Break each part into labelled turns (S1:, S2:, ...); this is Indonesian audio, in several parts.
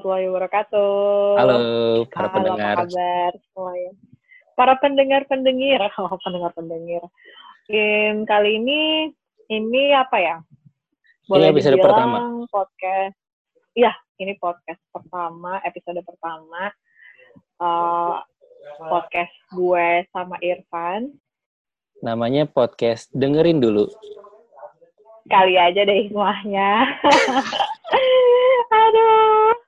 S1: Warahmatullahi wabarakatuh.
S2: Halo, para
S1: Halo,
S2: pendengar.
S1: apa kabar semuanya? Para pendengar-pendengir, oh, pendengar-pendengir. Mungkin kali ini, ini apa ya?
S2: Ini episode
S1: dibilang
S2: pertama.
S1: podcast. Iya, ini podcast pertama, episode pertama. Eh, podcast gue sama Irfan.
S2: Namanya podcast dengerin dulu.
S1: Kali aja deh hikmahnya. Aduh,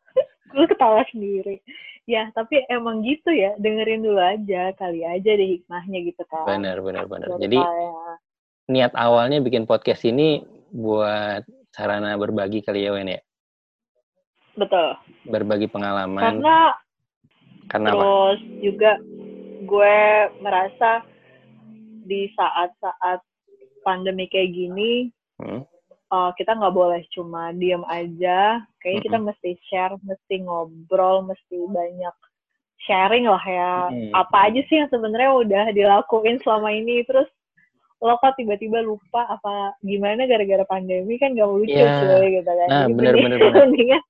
S1: gue ketawa sendiri. Ya, tapi emang gitu ya, dengerin dulu aja, kali aja deh hikmahnya gitu kan.
S2: Benar, benar, benar. Jadi
S1: saya.
S2: niat awalnya bikin podcast ini buat sarana berbagi kali ya, Wen ya.
S1: betul.
S2: Berbagi pengalaman.
S1: Karena
S2: Karena apa?
S1: terus juga gue merasa di saat-saat pandemi kayak gini,
S2: Hmm,
S1: uh, kita nggak boleh cuma diem aja. Kayaknya kita mesti share, mesti ngobrol, mesti banyak sharing lah ya.
S2: Hmm.
S1: Apa aja sih yang sebenarnya udah dilakuin selama ini, terus lo kok tiba-tiba lupa apa gimana gara-gara pandemi kan gak lucu cuy gitu kan.
S2: Nah,
S1: Jadi
S2: bener,
S1: mending-
S2: bener, bener.
S1: Mendingan,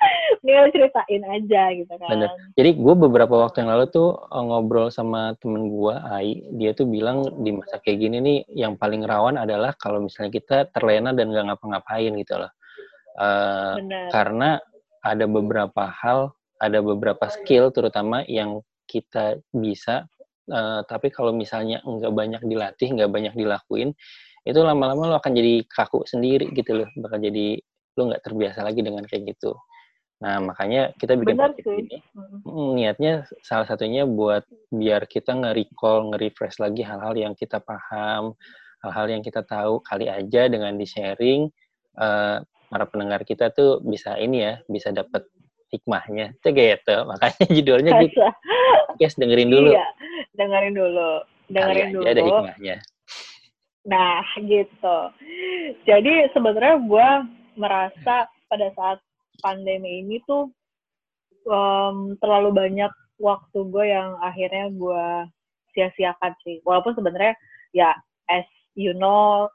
S1: lo ceritain aja gitu kan.
S2: Bener. Jadi gue beberapa waktu yang lalu tuh eh, ngobrol sama temen gue, Ai. Dia tuh bilang di masa kayak gini nih, yang paling rawan adalah kalau misalnya kita terlena dan gak ngapa-ngapain gitu loh.
S1: Bener.
S2: karena ada beberapa hal, ada beberapa skill terutama yang kita bisa, eh, tapi kalau misalnya nggak banyak dilatih, nggak banyak dilakuin, itu lama-lama lo akan jadi kaku sendiri gitu loh, bakal jadi lo nggak terbiasa lagi dengan kayak gitu. Nah makanya kita bikin
S1: Bener
S2: podcast
S1: sih.
S2: ini,
S1: Mm.
S2: niatnya salah satunya buat biar kita nge-recall, nge-refresh lagi hal-hal yang kita paham, hal-hal yang kita tahu, kali aja dengan di-sharing, eh, para pendengar kita tuh bisa ini ya, bisa dapat hikmahnya. Itu gitu. Makanya judulnya gitu, guys dengerin dulu.
S1: Iya, dengerin dulu. Dengerin
S2: Kali
S1: dulu.
S2: aja ada hikmahnya.
S1: Nah, gitu. Jadi sebenarnya gue merasa pada saat pandemi ini tuh em, terlalu banyak waktu gue yang akhirnya gue sia-siakan sih. Walaupun sebenarnya ya as you know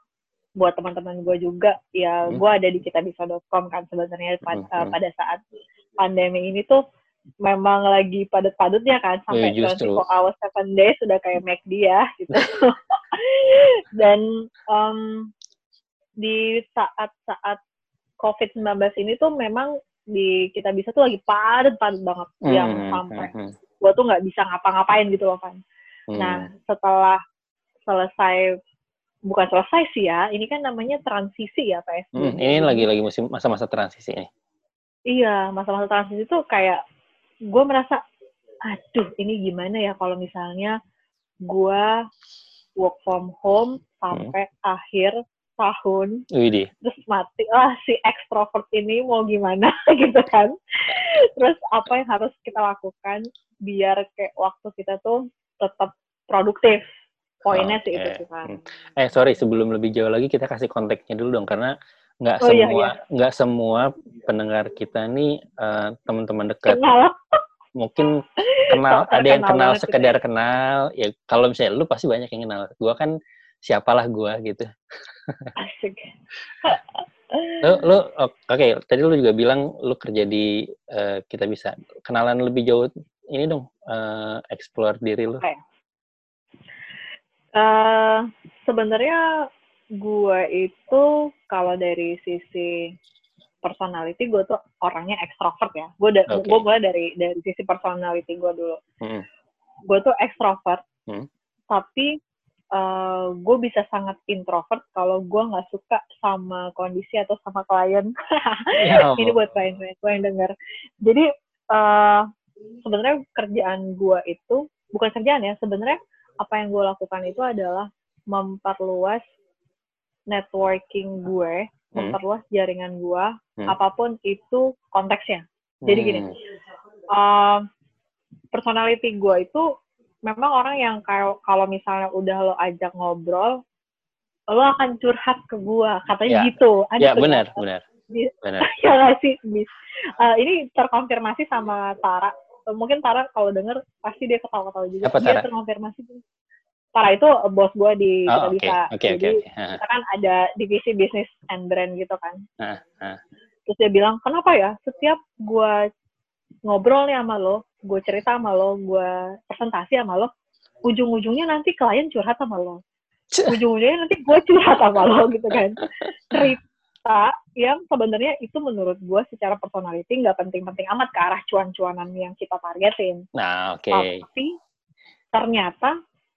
S1: buat teman-teman gue juga ya
S2: Hmm.
S1: gue ada di kitabisa.com kan sebenarnya pa-
S2: Hmm,
S1: eh,
S2: hmm.
S1: pada saat pandemi ini tuh memang lagi padat-padatnya kan sampai
S2: Ya, justru.
S1: 24 hours 7 days sudah kayak McD ya gitu. Dan em, di saat-saat COVID-19 ini tuh memang di kita bisa tuh lagi padat-padat banget yang
S2: Hmm,
S1: sampai
S2: hmm,
S1: gue tuh nggak bisa ngapa-ngapain gitu loh kan.
S2: hmm.
S1: Nah setelah selesai bukan selesai sih ya, ini kan namanya transisi ya PSBB.
S2: Hmm, ini lagi-lagi musim masa-masa transisi ini.
S1: Iya, masa-masa transisi tuh kayak gue merasa, aduh ini gimana ya kalau misalnya gue work from home sampai akhir tahun,
S2: Widih.
S1: terus mati lah si ekstrovert ini mau gimana gitu kan. Terus apa yang harus kita lakukan biar kayak waktu kita tuh tetap produktif. Poinnya sih
S2: Oke.
S1: itu sih kan.
S2: Eh sorry sebelum lebih jauh lagi kita kasih konteksnya dulu dong karena nggak
S1: Oh, iya,
S2: semua nggak semua pendengar kita nih eh, teman-teman dekat
S1: Kenal
S2: mungkin kenal ada yang kenal
S1: gitu
S2: sekedar kenal ya kalau misalnya lu pasti banyak yang kenal gua kan siapalah gua gitu
S1: asik.
S2: lu lu oh, oke tadi lu juga bilang lu kerja di eh, kita bisa kenalan lebih jauh ini dong eh, explore diri lu
S1: Oke. Eh, sebenarnya gue itu kalau dari sisi personality gue tuh orangnya ekstrovert ya. Gue da-
S2: Oke.
S1: gue mulai dari dari sisi personality gue dulu.
S2: Hmm.
S1: Gue tuh ekstrovert,
S2: Hmm.
S1: tapi eh, gue bisa sangat introvert kalau gue nggak suka sama kondisi atau sama klien.
S2: Ya
S1: Ini buat klien-klien gue yang denger. Jadi eh, sebenarnya kerjaan gue itu bukan kerjaan ya. Sebenarnya apa yang gue lakukan itu adalah memperluas networking gue,
S2: Hmm.
S1: memperluas jaringan gue,
S2: Hmm.
S1: apa pun itu konteksnya. Jadi gini,
S2: Hmm.
S1: uh, personality gue itu memang orang yang kalau kalau misalnya udah lo ajak ngobrol, lo akan curhat ke gue, katanya
S2: Ya.
S1: gitu. Ada
S2: ya benar benar. Benar.
S1: Ya nggak sih bis Eh, ini terkonfirmasi sama Tara. Mungkin Tara kalau denger pasti dia ketawa-ketawa juga.
S2: Siapa
S1: dia
S2: Tara?
S1: terkonfirmasi. Tara itu bos gue di
S2: Oh,
S1: kita
S2: oke.
S1: Bisa.
S2: Oke oke
S1: jadi.
S2: Ha,
S1: kita kan ada divisi bisnis and brand gitu kan.
S2: Ha, ha.
S1: terus dia bilang kenapa ya? Setiap gue ngobrol nih sama lo gue cerita sama lo gue presentasi sama lo ujung-ujungnya nanti klien curhat sama lo. Ujung-ujungnya nanti gue curhat sama lo gitu kan. Cerita yang sebenarnya itu menurut gue secara personality nggak penting-penting amat ke arah cuan-cuanan yang kita targetin.
S2: Nah oke. Okay.
S1: tapi ternyata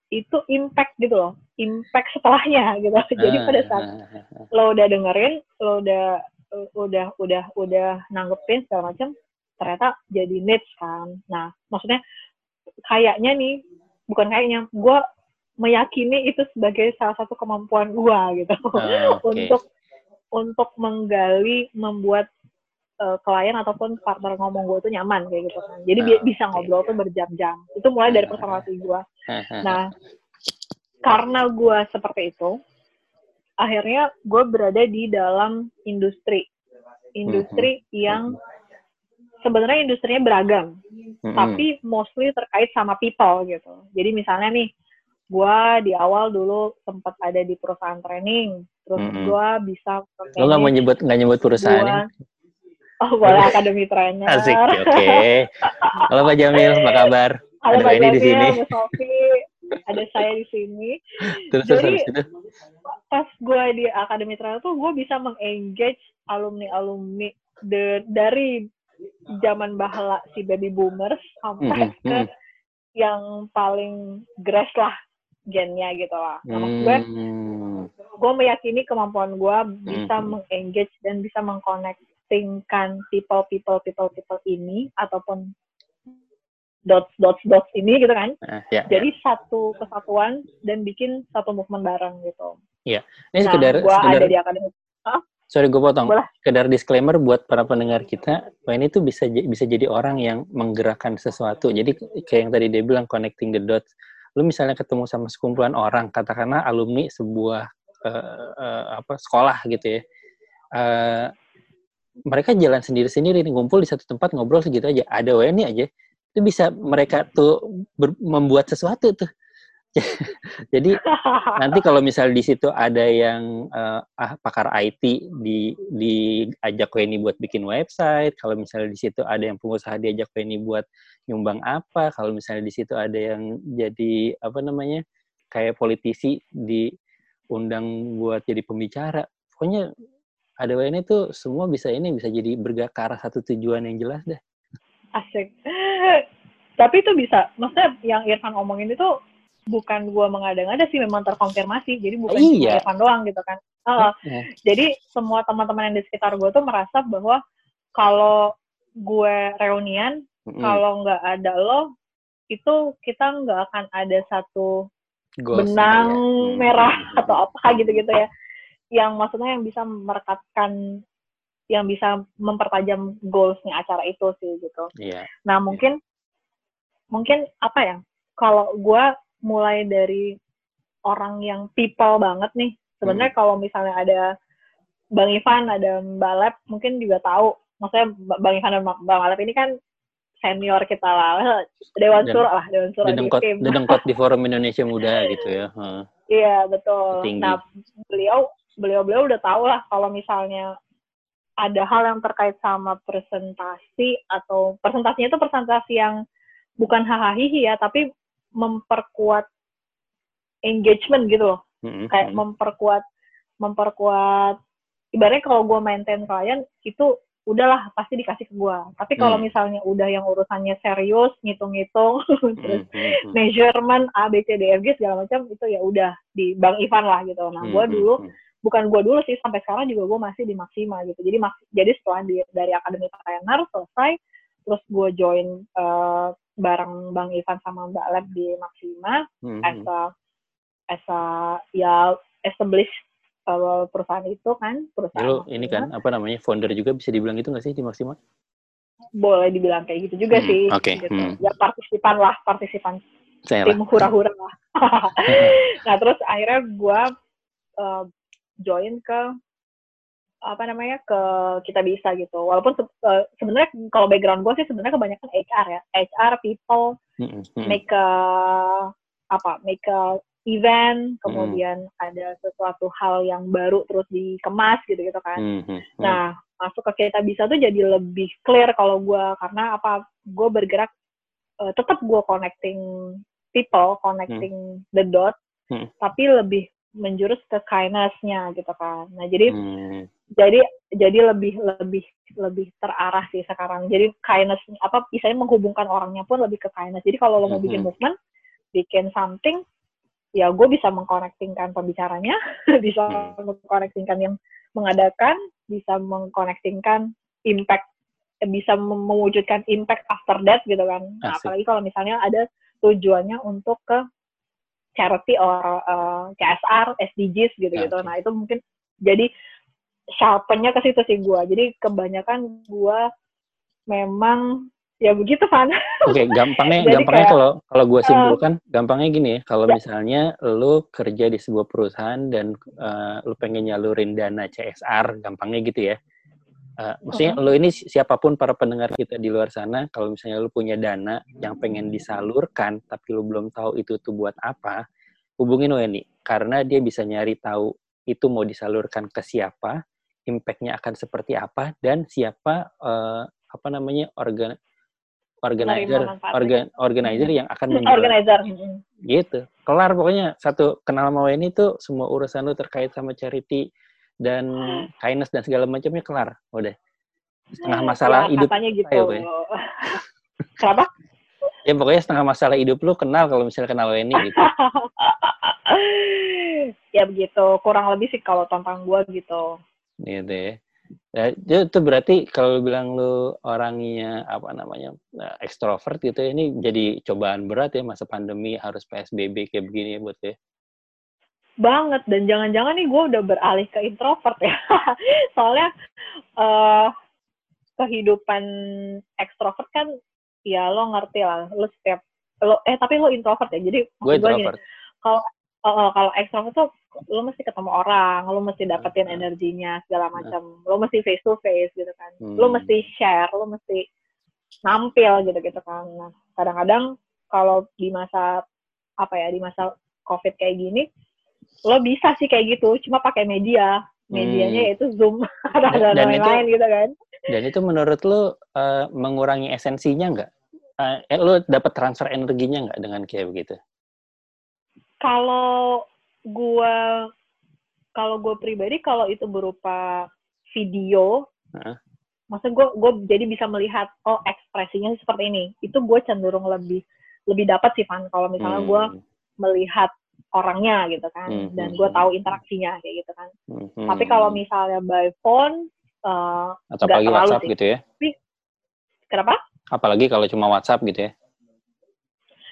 S1: itu impact gitu loh impact setelahnya gitu. Jadi ah, pada saat ah, ah, lo udah dengerin lo udah udah udah udah nanggepin segala macam ternyata jadi needs kan. Nah maksudnya kayaknya nih bukan kayaknya gue meyakini itu sebagai salah satu kemampuan gue gitu. Okay. untuk untuk menggali membuat uh, klien ataupun partner ngomong gue tuh nyaman kayak gitu kan. Jadi oh, bisa ngobrol tuh berjam-jam. Itu mulai dari personality gue nah karena gue seperti itu akhirnya gue berada di dalam industri. Industri mm-hmm. yang sebenarnya industrinya beragam mm-hmm. tapi mostly terkait sama people gitu jadi misalnya nih gue di awal dulu sempat ada di perusahaan training terus mm-hmm. gue bisa
S2: lo nggak mau nyebut nggak nyebut perusahaan
S1: Oh, boleh Akademi Trainer.
S2: Asik, oke. Okay. Halo Pak Jamil, apa kabar?
S1: Halo ada Pak Jamil, di sini. ada Sofi, ada saya di sini.
S2: Terus, Jadi, terus,
S1: pas gue di Akademi Trainer tuh, gue bisa mengengage alumni-alumni dari zaman bahala si baby boomers sampai mm -hmm. ke hmm. yang paling grass lah gennya gitu lah. Nah, mm. gue, gue meyakini kemampuan gue bisa mm. mengengage dan bisa mengconnect mementingkan people people people people ini ataupun dots dots dots ini gitu kan uh, yeah, jadi yeah. satu kesatuan dan bikin satu movement bareng gitu
S2: iya yeah. ini nah, sekedar
S1: gua
S2: sekedar,
S1: ada di akademi huh?
S2: Sorry gue potong. Boleh. sekedar disclaimer buat para pendengar kita bahwa ini tuh bisa bisa jadi orang yang menggerakkan sesuatu. Jadi kayak yang tadi dia bilang connecting the dots. Lu misalnya ketemu sama sekumpulan orang katakanlah alumni sebuah uh, uh, apa sekolah gitu ya. Uh, mereka jalan sendiri-sendiri ngumpul di satu tempat ngobrol segitu aja. Ada WNI aja. Itu bisa mereka tuh ber, membuat sesuatu tuh jadi nanti kalau misal di situ ada yang uh, ah, pakar IT di diajak WNI buat bikin website kalau misalnya di situ ada yang pengusaha diajak WNI buat nyumbang apa kalau misalnya di situ ada yang jadi apa namanya kayak politisi diundang buat jadi pembicara pokoknya ada ini tuh semua bisa ini bisa jadi bergerak ke arah satu tujuan yang jelas deh.
S1: Asik. Tapi itu bisa, maksudnya yang Irfan omongin itu bukan gua mengada-ngada sih, memang terkonfirmasi. Jadi bukan iya. Irfan doang gitu kan. Uh, uh. Jadi semua teman-teman yang di sekitar gue tuh merasa bahwa kalau gue reunian, mm. kalau nggak ada lo, itu kita nggak akan ada satu Ghost, benang ya. merah atau apa gitu-gitu ya yang maksudnya yang bisa merekatkan yang bisa mempertajam goalsnya acara itu sih gitu.
S2: Yeah.
S1: Nah mungkin mungkin apa ya? Kalau gue mulai dari orang yang people banget nih, sebenarnya hmm. kalau misalnya ada Bang Ivan, ada Mbak Lab, mungkin juga tahu. Maksudnya Bang Ivan dan Bang Lab ini kan senior kita lah, Dewan Sur lah, Dewan Sur
S2: dedengkot, dedengkot di Forum Indonesia Muda gitu ya.
S1: Iya betul. Tinggi. Nah beliau beliau-beliau udah tahu lah kalau misalnya ada hal yang terkait sama presentasi atau presentasinya itu presentasi yang bukan hahaha ya, tapi memperkuat engagement gitu loh. Mm-hmm. Kayak memperkuat memperkuat ibaratnya kalau gue maintain klien itu udahlah pasti dikasih ke gue. Tapi kalau mm. misalnya udah yang urusannya serius, ngitung-ngitung, terus mm-hmm. measurement A, B, C, D, F, G segala macam itu ya udah di Bang Ivan lah gitu. Nah, gue dulu bukan gue dulu sih sampai sekarang juga gue masih di Maksima gitu jadi jadi setelah di, dari akademi trainer selesai terus gue join uh, bareng bang Ivan sama mbak Lab di Maksima mm-hmm. as a as a ya establish uh, perusahaan itu kan perusahaan
S2: Lalu, ini kan apa namanya founder juga bisa dibilang itu nggak sih di Maksima
S1: boleh dibilang kayak gitu juga hmm, sih
S2: okay.
S1: gitu.
S2: hmm.
S1: ya partisipan lah partisipan
S2: Saya
S1: tim hura-hura lah nah terus akhirnya gue uh, join ke apa namanya ke kita bisa gitu walaupun se uh, sebenarnya kalau background gue sih sebenarnya kebanyakan HR ya HR people mm -hmm. make a, apa make a event, kemudian hmm. ada sesuatu hal yang baru terus dikemas gitu-gitu kan. Hmm, hmm, hmm. Nah, masuk ke kita bisa tuh jadi lebih clear kalau gue karena apa gue bergerak uh, tetap gue connecting people, connecting hmm. the dot, hmm. tapi lebih menjurus ke kindness-nya gitu kan. Nah, jadi hmm. Jadi jadi lebih lebih lebih terarah sih sekarang. Jadi kindness apa misalnya menghubungkan orangnya pun lebih ke kindness. Jadi kalau lo mau bikin movement, bikin something ya gue bisa mengkonektingkan pembicaranya, bisa hmm. mengkonektingkan yang mengadakan, bisa mengkonektingkan impact, bisa mewujudkan impact after that gitu kan. Nah, apalagi kalau misalnya ada tujuannya untuk ke charity or uh, CSR, SDGs gitu-gitu. Okay. Nah itu mungkin jadi sharpennya ke situ sih gue. Jadi kebanyakan gue memang ya begitu Van.
S2: Oke, okay, gampangnya Jadi gampangnya kalau kalau gue simpulkan, uh, gampangnya gini ya, kalau ya. misalnya lu kerja di sebuah perusahaan dan uh, lu pengen nyalurin dana CSR, gampangnya gitu ya. Uh, maksudnya uh -huh. lu ini siapa pun para pendengar kita di luar sana, kalau misalnya lu punya dana yang pengen disalurkan, tapi lu belum tahu itu tuh buat apa, hubungin Weni karena dia bisa nyari tahu itu mau disalurkan ke siapa, impactnya akan seperti apa, dan siapa uh, apa namanya organ organizer organ organizer yang akan
S1: menjual. Organizer.
S2: Gitu. Kelar pokoknya satu kenal sama ini tuh semua urusan lu terkait sama charity dan kindness dan segala macamnya kelar. Udah. Setengah masalah ya, hidup
S1: gitu. Ayo, Kenapa?
S2: ya pokoknya setengah masalah hidup lu kenal kalau misalnya kenal ini gitu.
S1: ya begitu. Kurang lebih sih kalau tentang gua gitu.
S2: Gitu ya. Ya, itu berarti kalau bilang lu orangnya apa namanya nah, ekstrovert gitu ya, ini jadi cobaan berat ya masa pandemi harus PSBB kayak begini ya buat ya.
S1: Banget dan jangan-jangan nih gue udah beralih ke introvert ya. Soalnya uh, kehidupan ekstrovert kan ya lo ngerti lah, lo setiap lo eh tapi lo introvert ya. Jadi
S2: gue introvert.
S1: Kalau uh, kalau ekstrovert tuh lo mesti ketemu orang, lo mesti dapetin hmm. energinya segala macam, lo mesti face to face gitu kan, hmm. lo mesti share, lo mesti nampil gitu gitu kan. Nah, kadang-kadang kalau di masa apa ya di masa covid kayak gini, lo bisa sih kayak gitu, cuma pakai media, medianya hmm. yaitu zoom ada ada lain-lain gitu kan.
S2: Dan itu menurut lo uh, mengurangi esensinya nggak? Uh, eh, lo dapat transfer energinya nggak dengan kayak begitu?
S1: Kalau gue kalau gue pribadi kalau itu berupa video uh. maksud gue gue jadi bisa melihat oh ekspresinya seperti ini itu gue cenderung lebih lebih dapat sih Van kalau misalnya hmm. gue melihat orangnya gitu kan hmm. dan gue hmm, tahu hmm. interaksinya kayak gitu kan hmm. tapi kalau misalnya by phone
S2: uh, atau apalagi WhatsApp sih. gitu ya tapi,
S1: kenapa
S2: apalagi kalau cuma WhatsApp gitu ya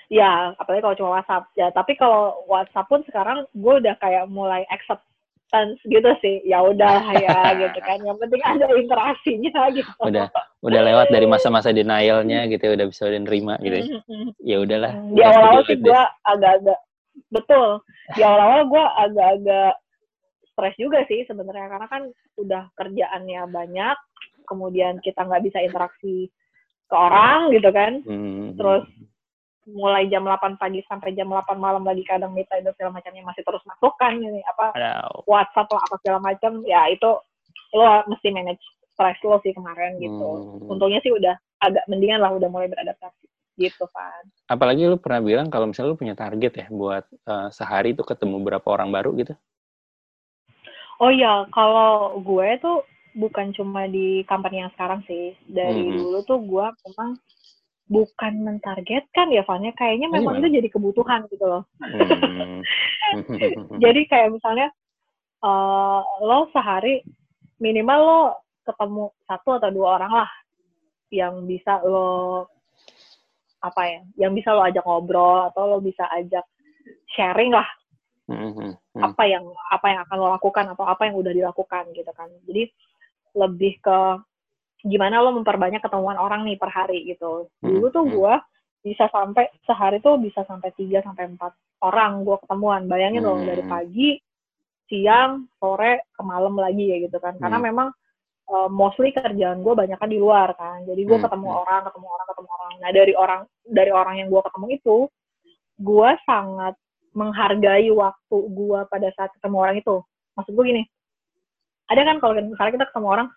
S1: ya apalagi kalau cuma WhatsApp. Ya tapi kalau WhatsApp pun sekarang gue udah kayak mulai acceptance gitu sih. Ya udah ya gitu kan. Yang penting ada interaksinya gitu.
S2: Udah udah lewat dari masa-masa denialnya gitu ya, udah bisa udah nerima gitu. Ya, mm-hmm. ya udahlah
S1: di awal-awal sih gue agak-agak betul. Di awal-awal gue agak-agak stres juga sih sebenarnya karena kan udah kerjaannya banyak kemudian kita nggak bisa interaksi ke orang gitu kan. Hmm. terus mulai jam 8 pagi sampai jam 8 malam lagi kadang minta itu segala macamnya masih terus masuk kan ini apa Aduh. WhatsApp lah apa segala macam ya itu lo mesti manage stress lo sih kemarin gitu hmm. untungnya sih udah agak mendingan lah udah mulai beradaptasi gitu kan
S2: apalagi lu pernah bilang kalau misalnya lu punya target ya buat uh, sehari itu ketemu berapa orang baru gitu
S1: oh ya kalau gue tuh bukan cuma di company yang sekarang sih dari hmm. dulu tuh gue memang bukan mentargetkan ya Fanya kayaknya memang itu jadi kebutuhan gitu loh. Hmm. jadi kayak misalnya uh, lo sehari minimal lo ketemu satu atau dua orang lah yang bisa lo apa ya yang bisa lo ajak ngobrol atau lo bisa ajak sharing lah. Hmm. apa yang apa yang akan lo lakukan atau apa yang udah dilakukan gitu kan. Jadi lebih ke gimana lo memperbanyak ketemuan orang nih per hari gitu. Hmm, Dulu tuh hmm. gue bisa sampai sehari tuh bisa sampai 3 sampai empat orang gue ketemuan. Bayangin hmm. loh dari pagi, siang, sore, ke malam lagi ya gitu kan. Karena hmm. memang uh, mostly kerjaan gue banyak kan di luar kan. Jadi gue hmm. ketemu hmm. orang, ketemu orang, ketemu orang. Nah dari orang dari orang yang gue ketemu itu, gue sangat menghargai waktu gue pada saat ketemu orang itu maksud gue gini ada kan kalau misalnya kita ketemu orang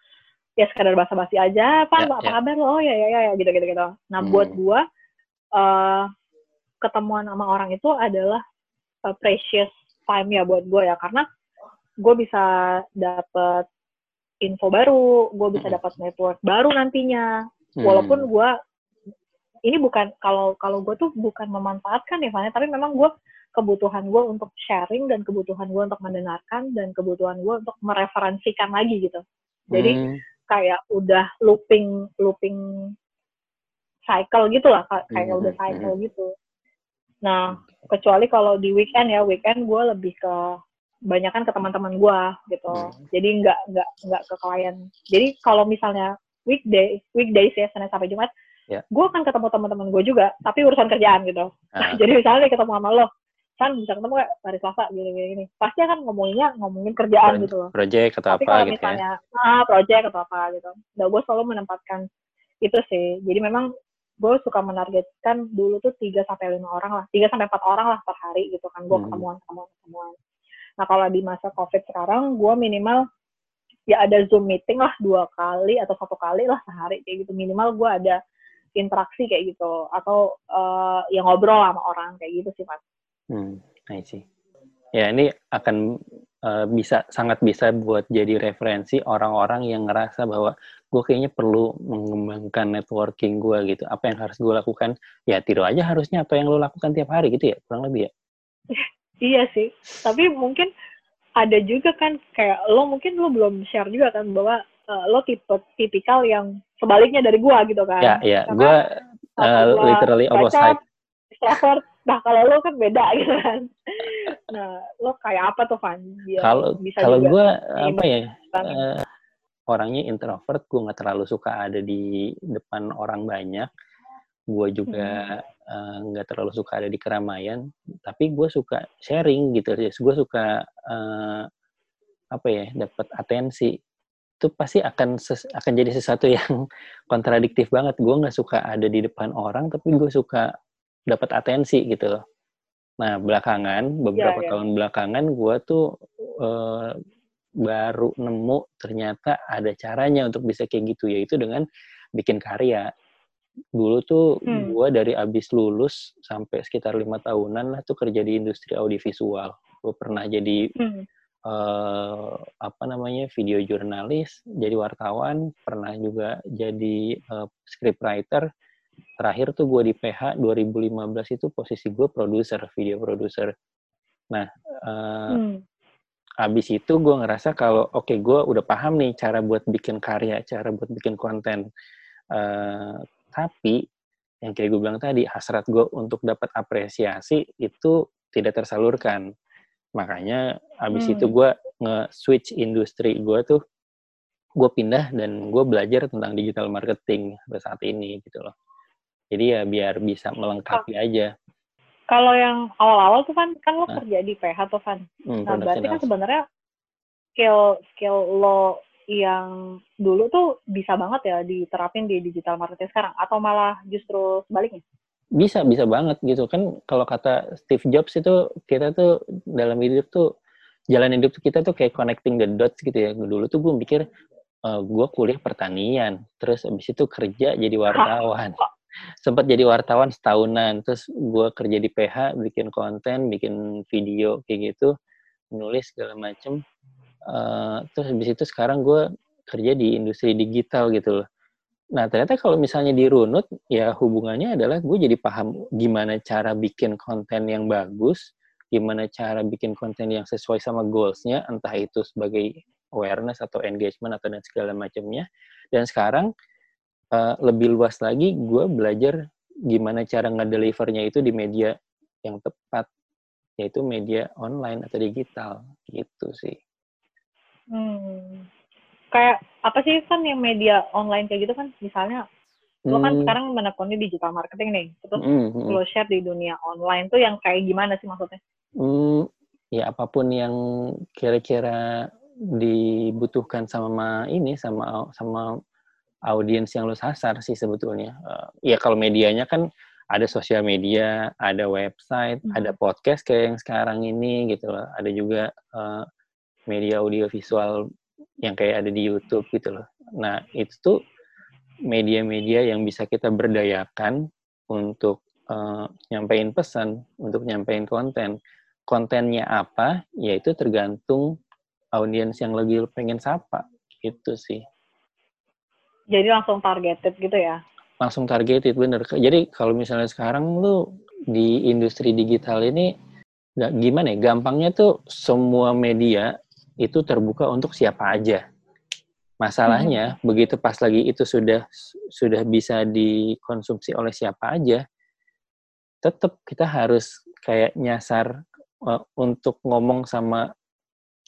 S1: ya sekadar basa-basi aja pak ya, apa ya. kabar lo oh ya ya ya, ya gitu gitu gitu nah hmm. buat gue uh, ketemuan sama orang itu adalah uh, precious time ya buat gue ya karena gue bisa dapet info baru gue bisa hmm. dapat network baru nantinya hmm. walaupun gue ini bukan kalau kalau gue tuh bukan memanfaatkan ya Fanya, tapi memang gue kebutuhan gue untuk sharing dan kebutuhan gue untuk mendengarkan dan kebutuhan gue untuk mereferensikan lagi gitu. Jadi hmm. Kayak udah looping looping cycle gitu lah kayak hmm. udah cycle hmm. gitu. Nah kecuali kalau di weekend ya weekend gue lebih ke banyakkan ke teman-teman gue gitu. Hmm. Jadi nggak nggak nggak ke klien. Jadi kalau misalnya weekday weekdays ya Senin sampai Jumat yeah. gue akan ketemu teman-teman gue juga tapi urusan kerjaan gitu uh. jadi misalnya ketemu sama lo kan bisa ketemu kayak hari Selasa gini gini gini. Pasti akan ngomonginnya ngomongin kerjaan Pro gitu loh.
S2: project atau
S1: tapi
S2: apa
S1: kalau
S2: gitu ya?
S1: misalnya ya? ah project atau apa gitu. Nah gue selalu menempatkan itu sih. Jadi memang gue suka menargetkan dulu tuh 3 sampai lima orang lah. 3 sampai empat orang lah per hari gitu kan. Gue hmm. ketemuan ketemuan ketemuan. Nah kalau di masa covid sekarang gue minimal ya ada zoom meeting lah dua kali atau satu kali lah sehari kayak gitu. Minimal gue ada interaksi kayak gitu. Atau uh, ya ngobrol sama orang kayak gitu sih mas
S2: Hmm, I see. Ya, ini akan uh, bisa sangat bisa buat jadi referensi orang-orang yang ngerasa bahwa gue kayaknya perlu mengembangkan networking gue gitu. Apa yang harus gue lakukan? Ya tiru aja harusnya apa yang lo lakukan tiap hari gitu ya, kurang lebih ya.
S1: iya sih. Tapi mungkin ada juga kan kayak lo mungkin lo belum share juga kan bahwa uh, lo tipe tipikal yang sebaliknya dari gue gitu kan.
S2: Ya, ya. Gue uh, literally opposite.
S1: Extrovert, Nah kalau lo kan beda gitu kan. Nah lo kayak apa tuh Van?
S2: Kalau kalau gue apa ya? Uh, orangnya introvert, gue nggak terlalu suka ada di depan orang banyak. Gue juga hmm. Eh, nggak uh, terlalu suka ada di keramaian. Tapi gue suka sharing gitu. Gue suka uh, apa ya? Dapat atensi itu pasti akan ses, akan jadi sesuatu yang kontradiktif banget. Gue nggak suka ada di depan orang, tapi gue suka dapat atensi gitu loh. Nah belakangan beberapa yeah, yeah. tahun belakangan gue tuh uh, baru nemu ternyata ada caranya untuk bisa kayak gitu yaitu dengan bikin karya. Dulu tuh hmm. gue dari abis lulus sampai sekitar lima tahunan lah tuh kerja di industri audiovisual. Gue pernah jadi hmm. uh, apa namanya video jurnalis, jadi wartawan, pernah juga jadi uh, scriptwriter terakhir tuh gue di PH 2015 itu posisi gue produser video produser nah uh, hmm. abis itu gue ngerasa kalau oke okay, gue udah paham nih cara buat bikin karya cara buat bikin konten uh, tapi yang kayak gue bilang tadi hasrat gue untuk dapat apresiasi itu tidak tersalurkan makanya abis hmm. itu gue nge-switch industri gue tuh gue pindah dan gue belajar tentang digital marketing saat ini gitu loh jadi ya biar bisa melengkapi oh. aja.
S1: Kalau yang awal-awal tuh kan kan lo nah. kerja di PH tuh kan. Hmm, nah berarti kan sebenarnya skill skill lo yang dulu tuh bisa banget ya diterapin di digital marketing sekarang atau malah justru sebaliknya?
S2: Bisa, bisa banget gitu kan kalau kata Steve Jobs itu kita tuh dalam hidup tuh jalan hidup kita tuh kayak connecting the dots gitu ya. Dulu tuh gue mikir uh, eh, gue kuliah pertanian, terus abis itu kerja jadi wartawan sempat jadi wartawan setahunan terus gue kerja di PH bikin konten bikin video kayak gitu nulis segala macem. Uh, terus habis itu sekarang gue kerja di industri digital gitu loh. Nah ternyata kalau misalnya dirunut ya hubungannya adalah gue jadi paham gimana cara bikin konten yang bagus gimana cara bikin konten yang sesuai sama goalsnya entah itu sebagai awareness atau engagement atau dan segala macamnya dan sekarang uh, lebih luas lagi gue belajar gimana cara ngedelivernya itu di media yang tepat yaitu media online atau digital gitu sih.
S1: Hmm. Kayak apa sih kan yang media online kayak gitu kan misalnya hmm. lo kan hmm. sekarang menekuni digital marketing nih terus hmm, hmm. lo share di dunia online tuh yang kayak gimana sih maksudnya?
S2: Hmm, ya apa pun yang kira-kira dibutuhkan sama ini sama sama audiens yang lo sasar sih sebetulnya. Uh, ya kalau medianya kan ada sosial media, ada website, hmm. ada podcast kayak yang sekarang ini gitu loh. Ada juga uh, media audio visual yang kayak ada di YouTube gitu loh. Nah, itu tuh media-media yang bisa kita berdayakan untuk uh, nyampein pesan, untuk nyampein konten. Kontennya apa, yaitu tergantung audiens yang lagi pengen sapa. Gitu sih.
S1: Jadi langsung targeted gitu ya?
S2: Langsung targeted, bener. Jadi kalau misalnya sekarang lu di industri digital ini, gak, gimana ya, gampangnya tuh semua media itu terbuka untuk siapa aja. Masalahnya hmm. begitu pas lagi itu sudah sudah bisa dikonsumsi oleh siapa aja, tetap kita harus kayak nyasar uh, untuk ngomong sama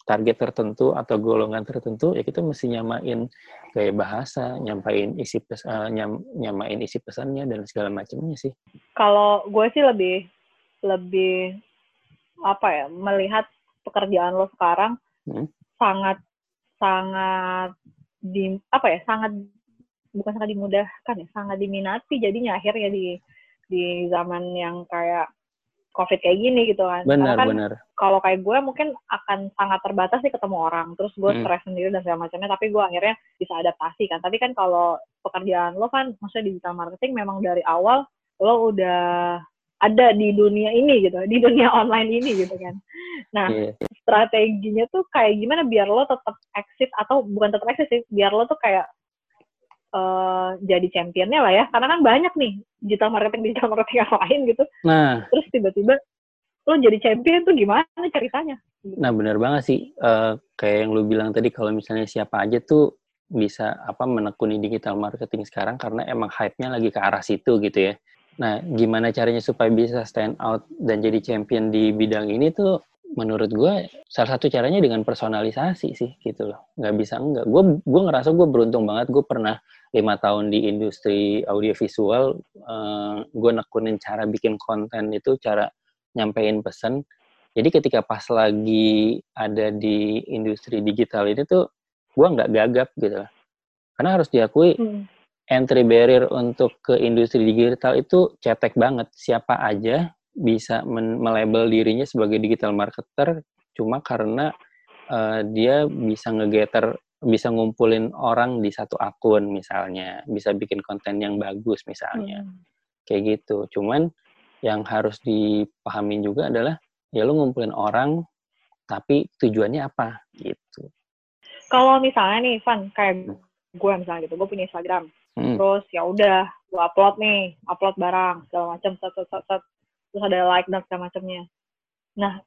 S2: target tertentu atau golongan tertentu ya kita mesti nyamain gaya bahasa, nyampain isi pes, uh, nyam, nyamain isi pesannya dan segala macamnya sih.
S1: Kalau gue sih lebih lebih apa ya melihat pekerjaan lo sekarang hmm? sangat sangat di apa ya sangat bukan sangat dimudahkan ya sangat diminati jadinya akhirnya di di zaman yang kayak covid kayak gini gitu kan.
S2: Benar, kan benar.
S1: Kalau kayak gue mungkin akan sangat terbatas sih ketemu orang, terus gue hmm. stres sendiri dan segala macamnya. Tapi gue akhirnya bisa adaptasi kan. Tapi kan kalau pekerjaan lo kan, maksudnya digital marketing memang dari awal lo udah ada di dunia ini gitu, di dunia online ini gitu kan. Nah, yeah. strateginya tuh kayak gimana biar lo tetap eksis atau bukan tetap eksis sih, biar lo tuh kayak uh, jadi championnya lah ya karena kan banyak nih digital marketing digital marketing yang lain gitu nah terus tiba-tiba lo jadi champion tuh gimana ceritanya
S2: nah benar banget sih uh, kayak yang lo bilang tadi kalau misalnya siapa aja tuh bisa apa menekuni digital marketing sekarang karena emang hype-nya lagi ke arah situ gitu ya. Nah, gimana caranya supaya bisa stand out dan jadi champion di bidang ini tuh menurut gue salah satu caranya dengan personalisasi sih gitu loh. Nggak bisa enggak. Gue gue ngerasa gue beruntung banget gue pernah lima tahun di industri audiovisual, uh, gue nekunin cara bikin konten itu, cara nyampein pesan. Jadi ketika pas lagi ada di industri digital ini tuh, gue nggak gagap gitu. Karena harus diakui, hmm. entry barrier untuk ke industri digital itu cetek banget. Siapa aja bisa melabel dirinya sebagai digital marketer cuma karena uh, dia bisa ngegeter bisa ngumpulin orang di satu akun misalnya, bisa bikin konten yang bagus misalnya. Hmm. Kayak gitu. Cuman yang harus dipahami juga adalah ya lu ngumpulin orang tapi tujuannya apa gitu.
S1: Kalau misalnya nih, Van, kayak hmm. gue misalnya gitu, gue punya Instagram. Hmm. Terus ya udah, gue upload nih, upload barang segala macam, terus ada like dan segala macamnya. Nah,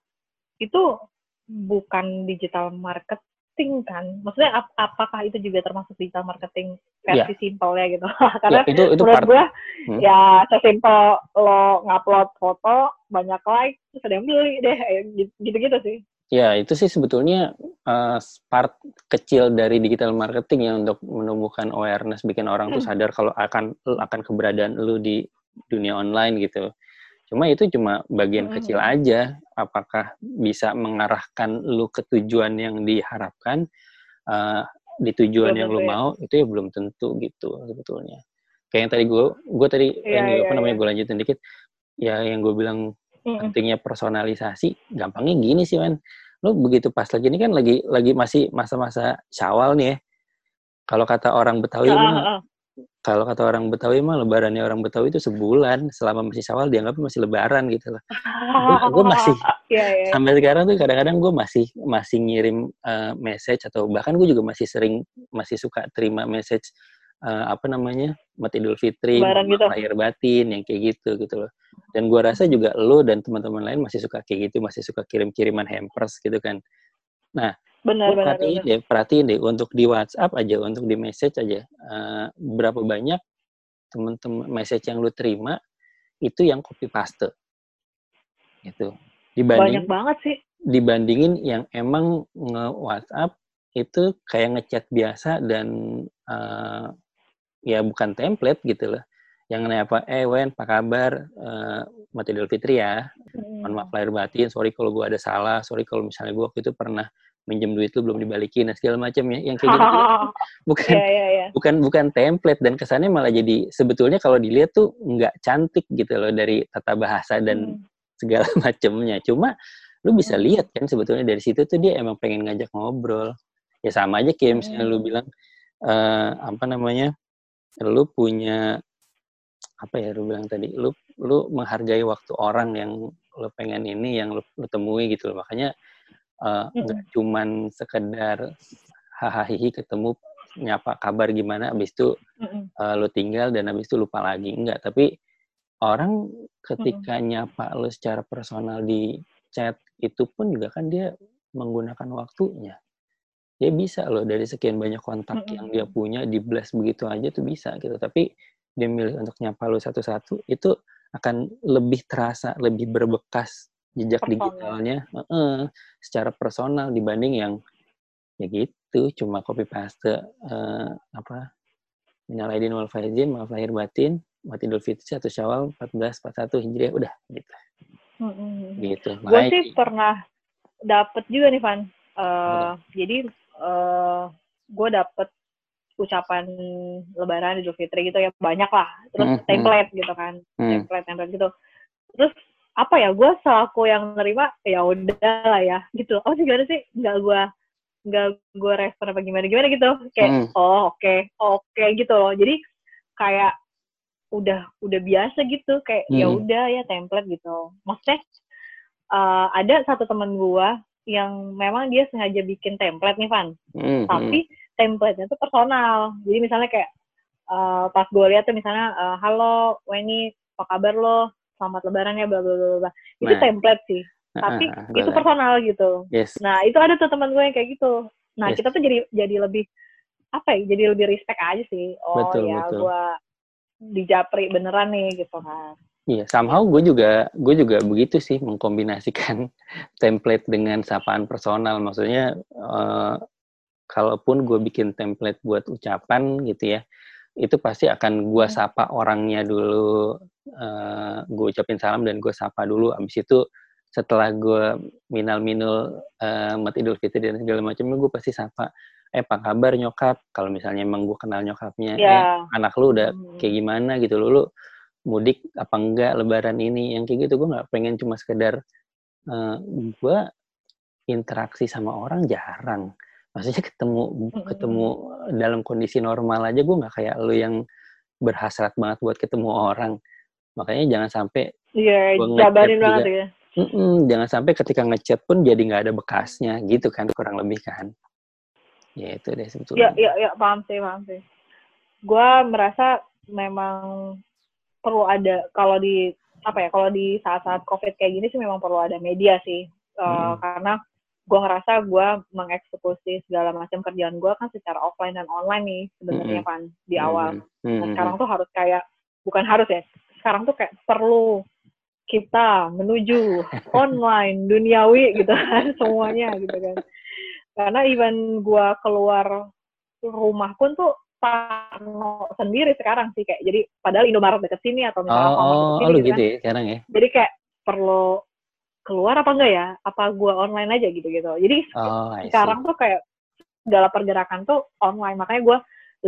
S1: itu bukan digital market marketing kan maksudnya ap apakah itu juga termasuk digital marketing versi yeah. simpel ya gitu karena yeah, itu, itu menurut gue hmm. ya sesimpel lo ngupload foto banyak like terus ada yang beli deh gitu-gitu sih
S2: Ya, itu sih sebetulnya uh, part kecil dari digital marketing ya untuk menumbuhkan awareness, bikin orang hmm. tuh sadar kalau akan akan keberadaan lu di dunia online gitu. Cuma itu cuma bagian hmm. kecil aja. Apakah bisa mengarahkan lu ke tujuan yang diharapkan, uh, di tujuan belum yang lu ya. mau, itu ya belum tentu gitu sebetulnya. Kayak yang tadi gue, gue tadi ya, yang ya, apa namanya ya. gue lanjutin dikit, ya yang gue bilang hmm. pentingnya personalisasi, gampangnya gini sih man. Lu begitu pas lagi ini kan lagi lagi masih masa-masa syawal nih ya. Kalau kata orang Betawi uh, mah, kalau kata orang Betawi mah lebarannya orang Betawi itu sebulan selama masih Syawal dianggap masih lebaran gitu loh. gue masih yeah, yeah. sampai sekarang tuh kadang-kadang gue masih masih ngirim uh, message atau bahkan gue juga masih sering masih suka terima message uh, apa namanya Mat Idul Fitri, gitu. lahir batin yang kayak gitu gitu loh. Dan gue rasa juga lo dan teman-teman lain masih suka kayak gitu, masih suka kirim-kiriman hampers gitu kan. Nah,
S1: Benar, benar,
S2: perhatiin benar. deh, perhatiin deh untuk di WhatsApp aja, untuk di message aja, uh, berapa banyak teman-teman message yang lu terima itu yang copy paste, gitu.
S1: Dibanding, Banyak banget sih.
S2: Dibandingin yang emang nge WhatsApp itu kayak ngechat biasa dan uh, ya bukan template gitu loh. Yang nanya apa, eh Wen, apa kabar? Uh, Mati Idul Fitri ya. Hmm. Mohon maaf lahir batin, sorry kalau gue ada salah, sorry kalau misalnya gue waktu itu pernah minjem duit lu belum dibalikin nah segala macam ya yang kayak gitu bukan
S1: Iya, iya, iya.
S2: bukan bukan template dan kesannya malah jadi sebetulnya kalau dilihat tuh nggak cantik gitu loh dari tata bahasa dan
S1: Hmm.
S2: segala macamnya cuma lu bisa
S1: Hmm.
S2: lihat kan sebetulnya dari situ tuh dia emang pengen ngajak ngobrol ya sama aja kayak misalnya lu
S1: Hmm.
S2: bilang eh apa namanya lu punya apa ya lu bilang tadi lu lu menghargai waktu orang yang lu pengen ini yang lu, lu temui gitu loh makanya eh, nggak cuman sekedar hahaha ketemu nyapa kabar gimana abis itu
S1: Mm-mm.
S2: eh, lu tinggal dan habis itu lupa lagi. Enggak tapi orang ketika nyapa lu secara personal di chat itu pun juga kan dia menggunakan waktunya. Dia bisa loh dari sekian banyak kontak
S1: Mm-mm.
S2: yang dia punya di blast begitu aja tuh bisa gitu. Tapi dia milih untuk nyapa lu satu-satu itu akan lebih terasa lebih berbekas jejak
S1: Personal.
S2: digitalnya eh, secara personal dibanding yang ya gitu cuma copy paste eh, apa minal aidin wal faizin maaf lahir batin Mati Idul Fitri satu Syawal 14 41 Hijriah udah gitu
S1: Mm-mm.
S2: gitu
S1: Gue sih pernah dapet juga nih Van. Eh, jadi eh gue dapet ucapan Lebaran Idul Fitri gitu ya banyak lah. Terus
S2: Hmm, hmm.
S1: template gitu kan,
S2: hmm,
S1: template template gitu. Terus apa ya? Gue selaku yang nerima ya udah lah ya gitu. Oh sih gimana sih? Nggak gue nggak gue respon apa gimana gimana gitu. Kayak
S2: Hmm.
S1: oh oke oke gitu loh. Jadi kayak udah udah biasa gitu kayak ya
S2: Hmm.
S1: udah ya template gitu. Maksudnya eh, ada satu teman gua yang memang dia sengaja bikin template nih Van,
S2: hmm,
S1: tapi template-nya tuh personal. Jadi misalnya kayak eh, pas gue lihat tuh misalnya eh, halo Weni apa kabar lo? Selamat lebaran ya bla bla bla bla. Itu
S2: Nah.
S1: template sih, tapi
S2: ah,
S1: itu personal gitu.
S2: yes
S1: Nah, itu ada tuh teman gue yang kayak gitu. Nah,
S2: Yes.
S1: kita tuh jadi jadi lebih apa ya? Jadi lebih respect aja sih. Oh
S2: Betul,
S1: ya,
S2: betul.
S1: gua dijapri beneran nih gitu kan.
S2: Iya, somehow gue juga gue juga begitu sih mengkombinasikan template dengan sapaan personal. Maksudnya eh, kalaupun gue bikin template buat ucapan gitu ya, itu pasti akan gue
S1: Hmm.
S2: sapa orangnya dulu, eh, gue ucapin salam dan gue sapa dulu. Abis itu setelah gue minal minul eh, Mat Idul Fitri dan segala macamnya, gue pasti sapa. Eh, apa kabar nyokap? Kalau misalnya emang gue kenal nyokapnya, eh,
S1: Ya.
S2: anak lu udah
S1: Hmm.
S2: kayak gimana gitu lu, lu mudik apa enggak lebaran ini yang kayak gitu gue nggak pengen cuma sekedar eh gue interaksi sama orang jarang maksudnya ketemu ketemu dalam kondisi normal aja gue nggak kayak lu yang berhasrat banget buat ketemu orang makanya jangan sampai
S1: Iya, jabarin
S2: juga.
S1: banget ya.
S2: mm-mm, jangan sampai ketika ngechat pun jadi nggak ada bekasnya gitu kan kurang lebih kan ya itu deh sebetulnya
S1: iya, iya, paham sih, paham sih. Gua merasa memang perlu ada kalau di apa ya, kalau di saat-saat COVID kayak gini sih memang perlu ada media sih. Eh,
S2: Mm.
S1: karena gua ngerasa gua mengeksekusi segala macam kerjaan gua kan secara offline dan online nih sebenarnya
S2: Mm-mm.
S1: kan di awal.
S2: Mm-mm,
S1: Nah,
S2: mm-mm.
S1: sekarang tuh harus kayak bukan harus ya. Sekarang tuh kayak perlu kita menuju online duniawi gitu kan semuanya gitu kan. Karena even gua keluar rumah pun tuh parno sendiri sekarang sih kayak jadi padahal Indomaret deket sini atau
S2: oh
S1: misalnya
S2: oh,
S1: deket
S2: oh
S1: sini
S2: lu
S1: gitu
S2: gitu
S1: kan.
S2: ya sekarang ya
S1: Jadi kayak perlu keluar apa enggak ya? Apa gua online aja gitu gitu. Jadi
S2: oh
S1: sekarang tuh kayak segala pergerakan tuh online makanya gue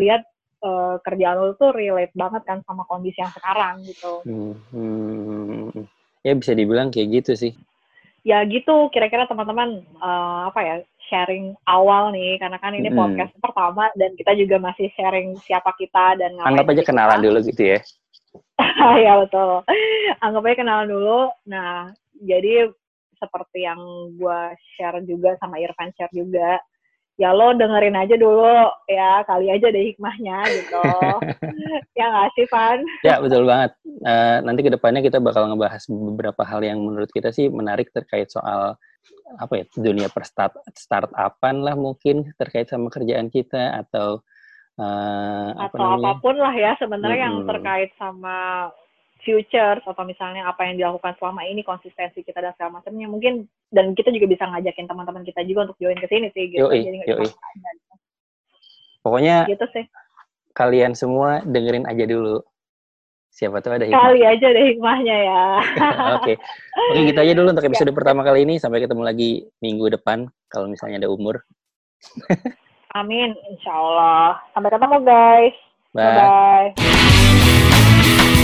S1: lihat eh, kerjaan lu tuh relate banget kan sama kondisi yang sekarang gitu
S2: Hmm, hmm, hmm. ya bisa dibilang kayak gitu sih
S1: ya gitu kira-kira teman-teman eh, apa ya sharing awal nih karena kan ini
S2: Mm-mm.
S1: podcast pertama dan kita juga masih sharing siapa kita dan
S2: anggap aja
S1: kita.
S2: kenalan dulu gitu ya
S1: ya betul anggap aja kenalan dulu nah jadi seperti yang gue share juga sama Irfan share juga ya lo dengerin aja dulu ya kali aja deh hikmahnya gitu. Ya nggak sih Van?
S2: Ya betul banget. Eh, nanti ke depannya kita bakal ngebahas beberapa hal yang menurut kita sih menarik terkait soal apa ya dunia per start startupan lah mungkin terkait sama kerjaan kita atau apa
S1: atau
S2: namanya?
S1: apa pun lah ya sebenarnya yang
S2: Mm-mm.
S1: terkait sama futures atau misalnya apa yang dilakukan selama ini konsistensi kita dan segala macamnya mungkin dan kita juga bisa ngajakin teman-teman kita juga untuk join ke sini sih gitu
S2: Yoi,
S1: jadi
S2: yoi.
S1: kita aja.
S2: pokoknya
S1: gitu sih
S2: kalian semua dengerin aja dulu siapa tahu ada hikmah
S1: kali aja deh hikmahnya ya
S2: oke oke gitu aja dulu untuk episode pertama kali ini sampai ketemu lagi minggu depan kalau misalnya ada umur.
S1: Amin, insya Allah. Sampai ketemu guys.
S2: Bye.
S1: Bye. -bye.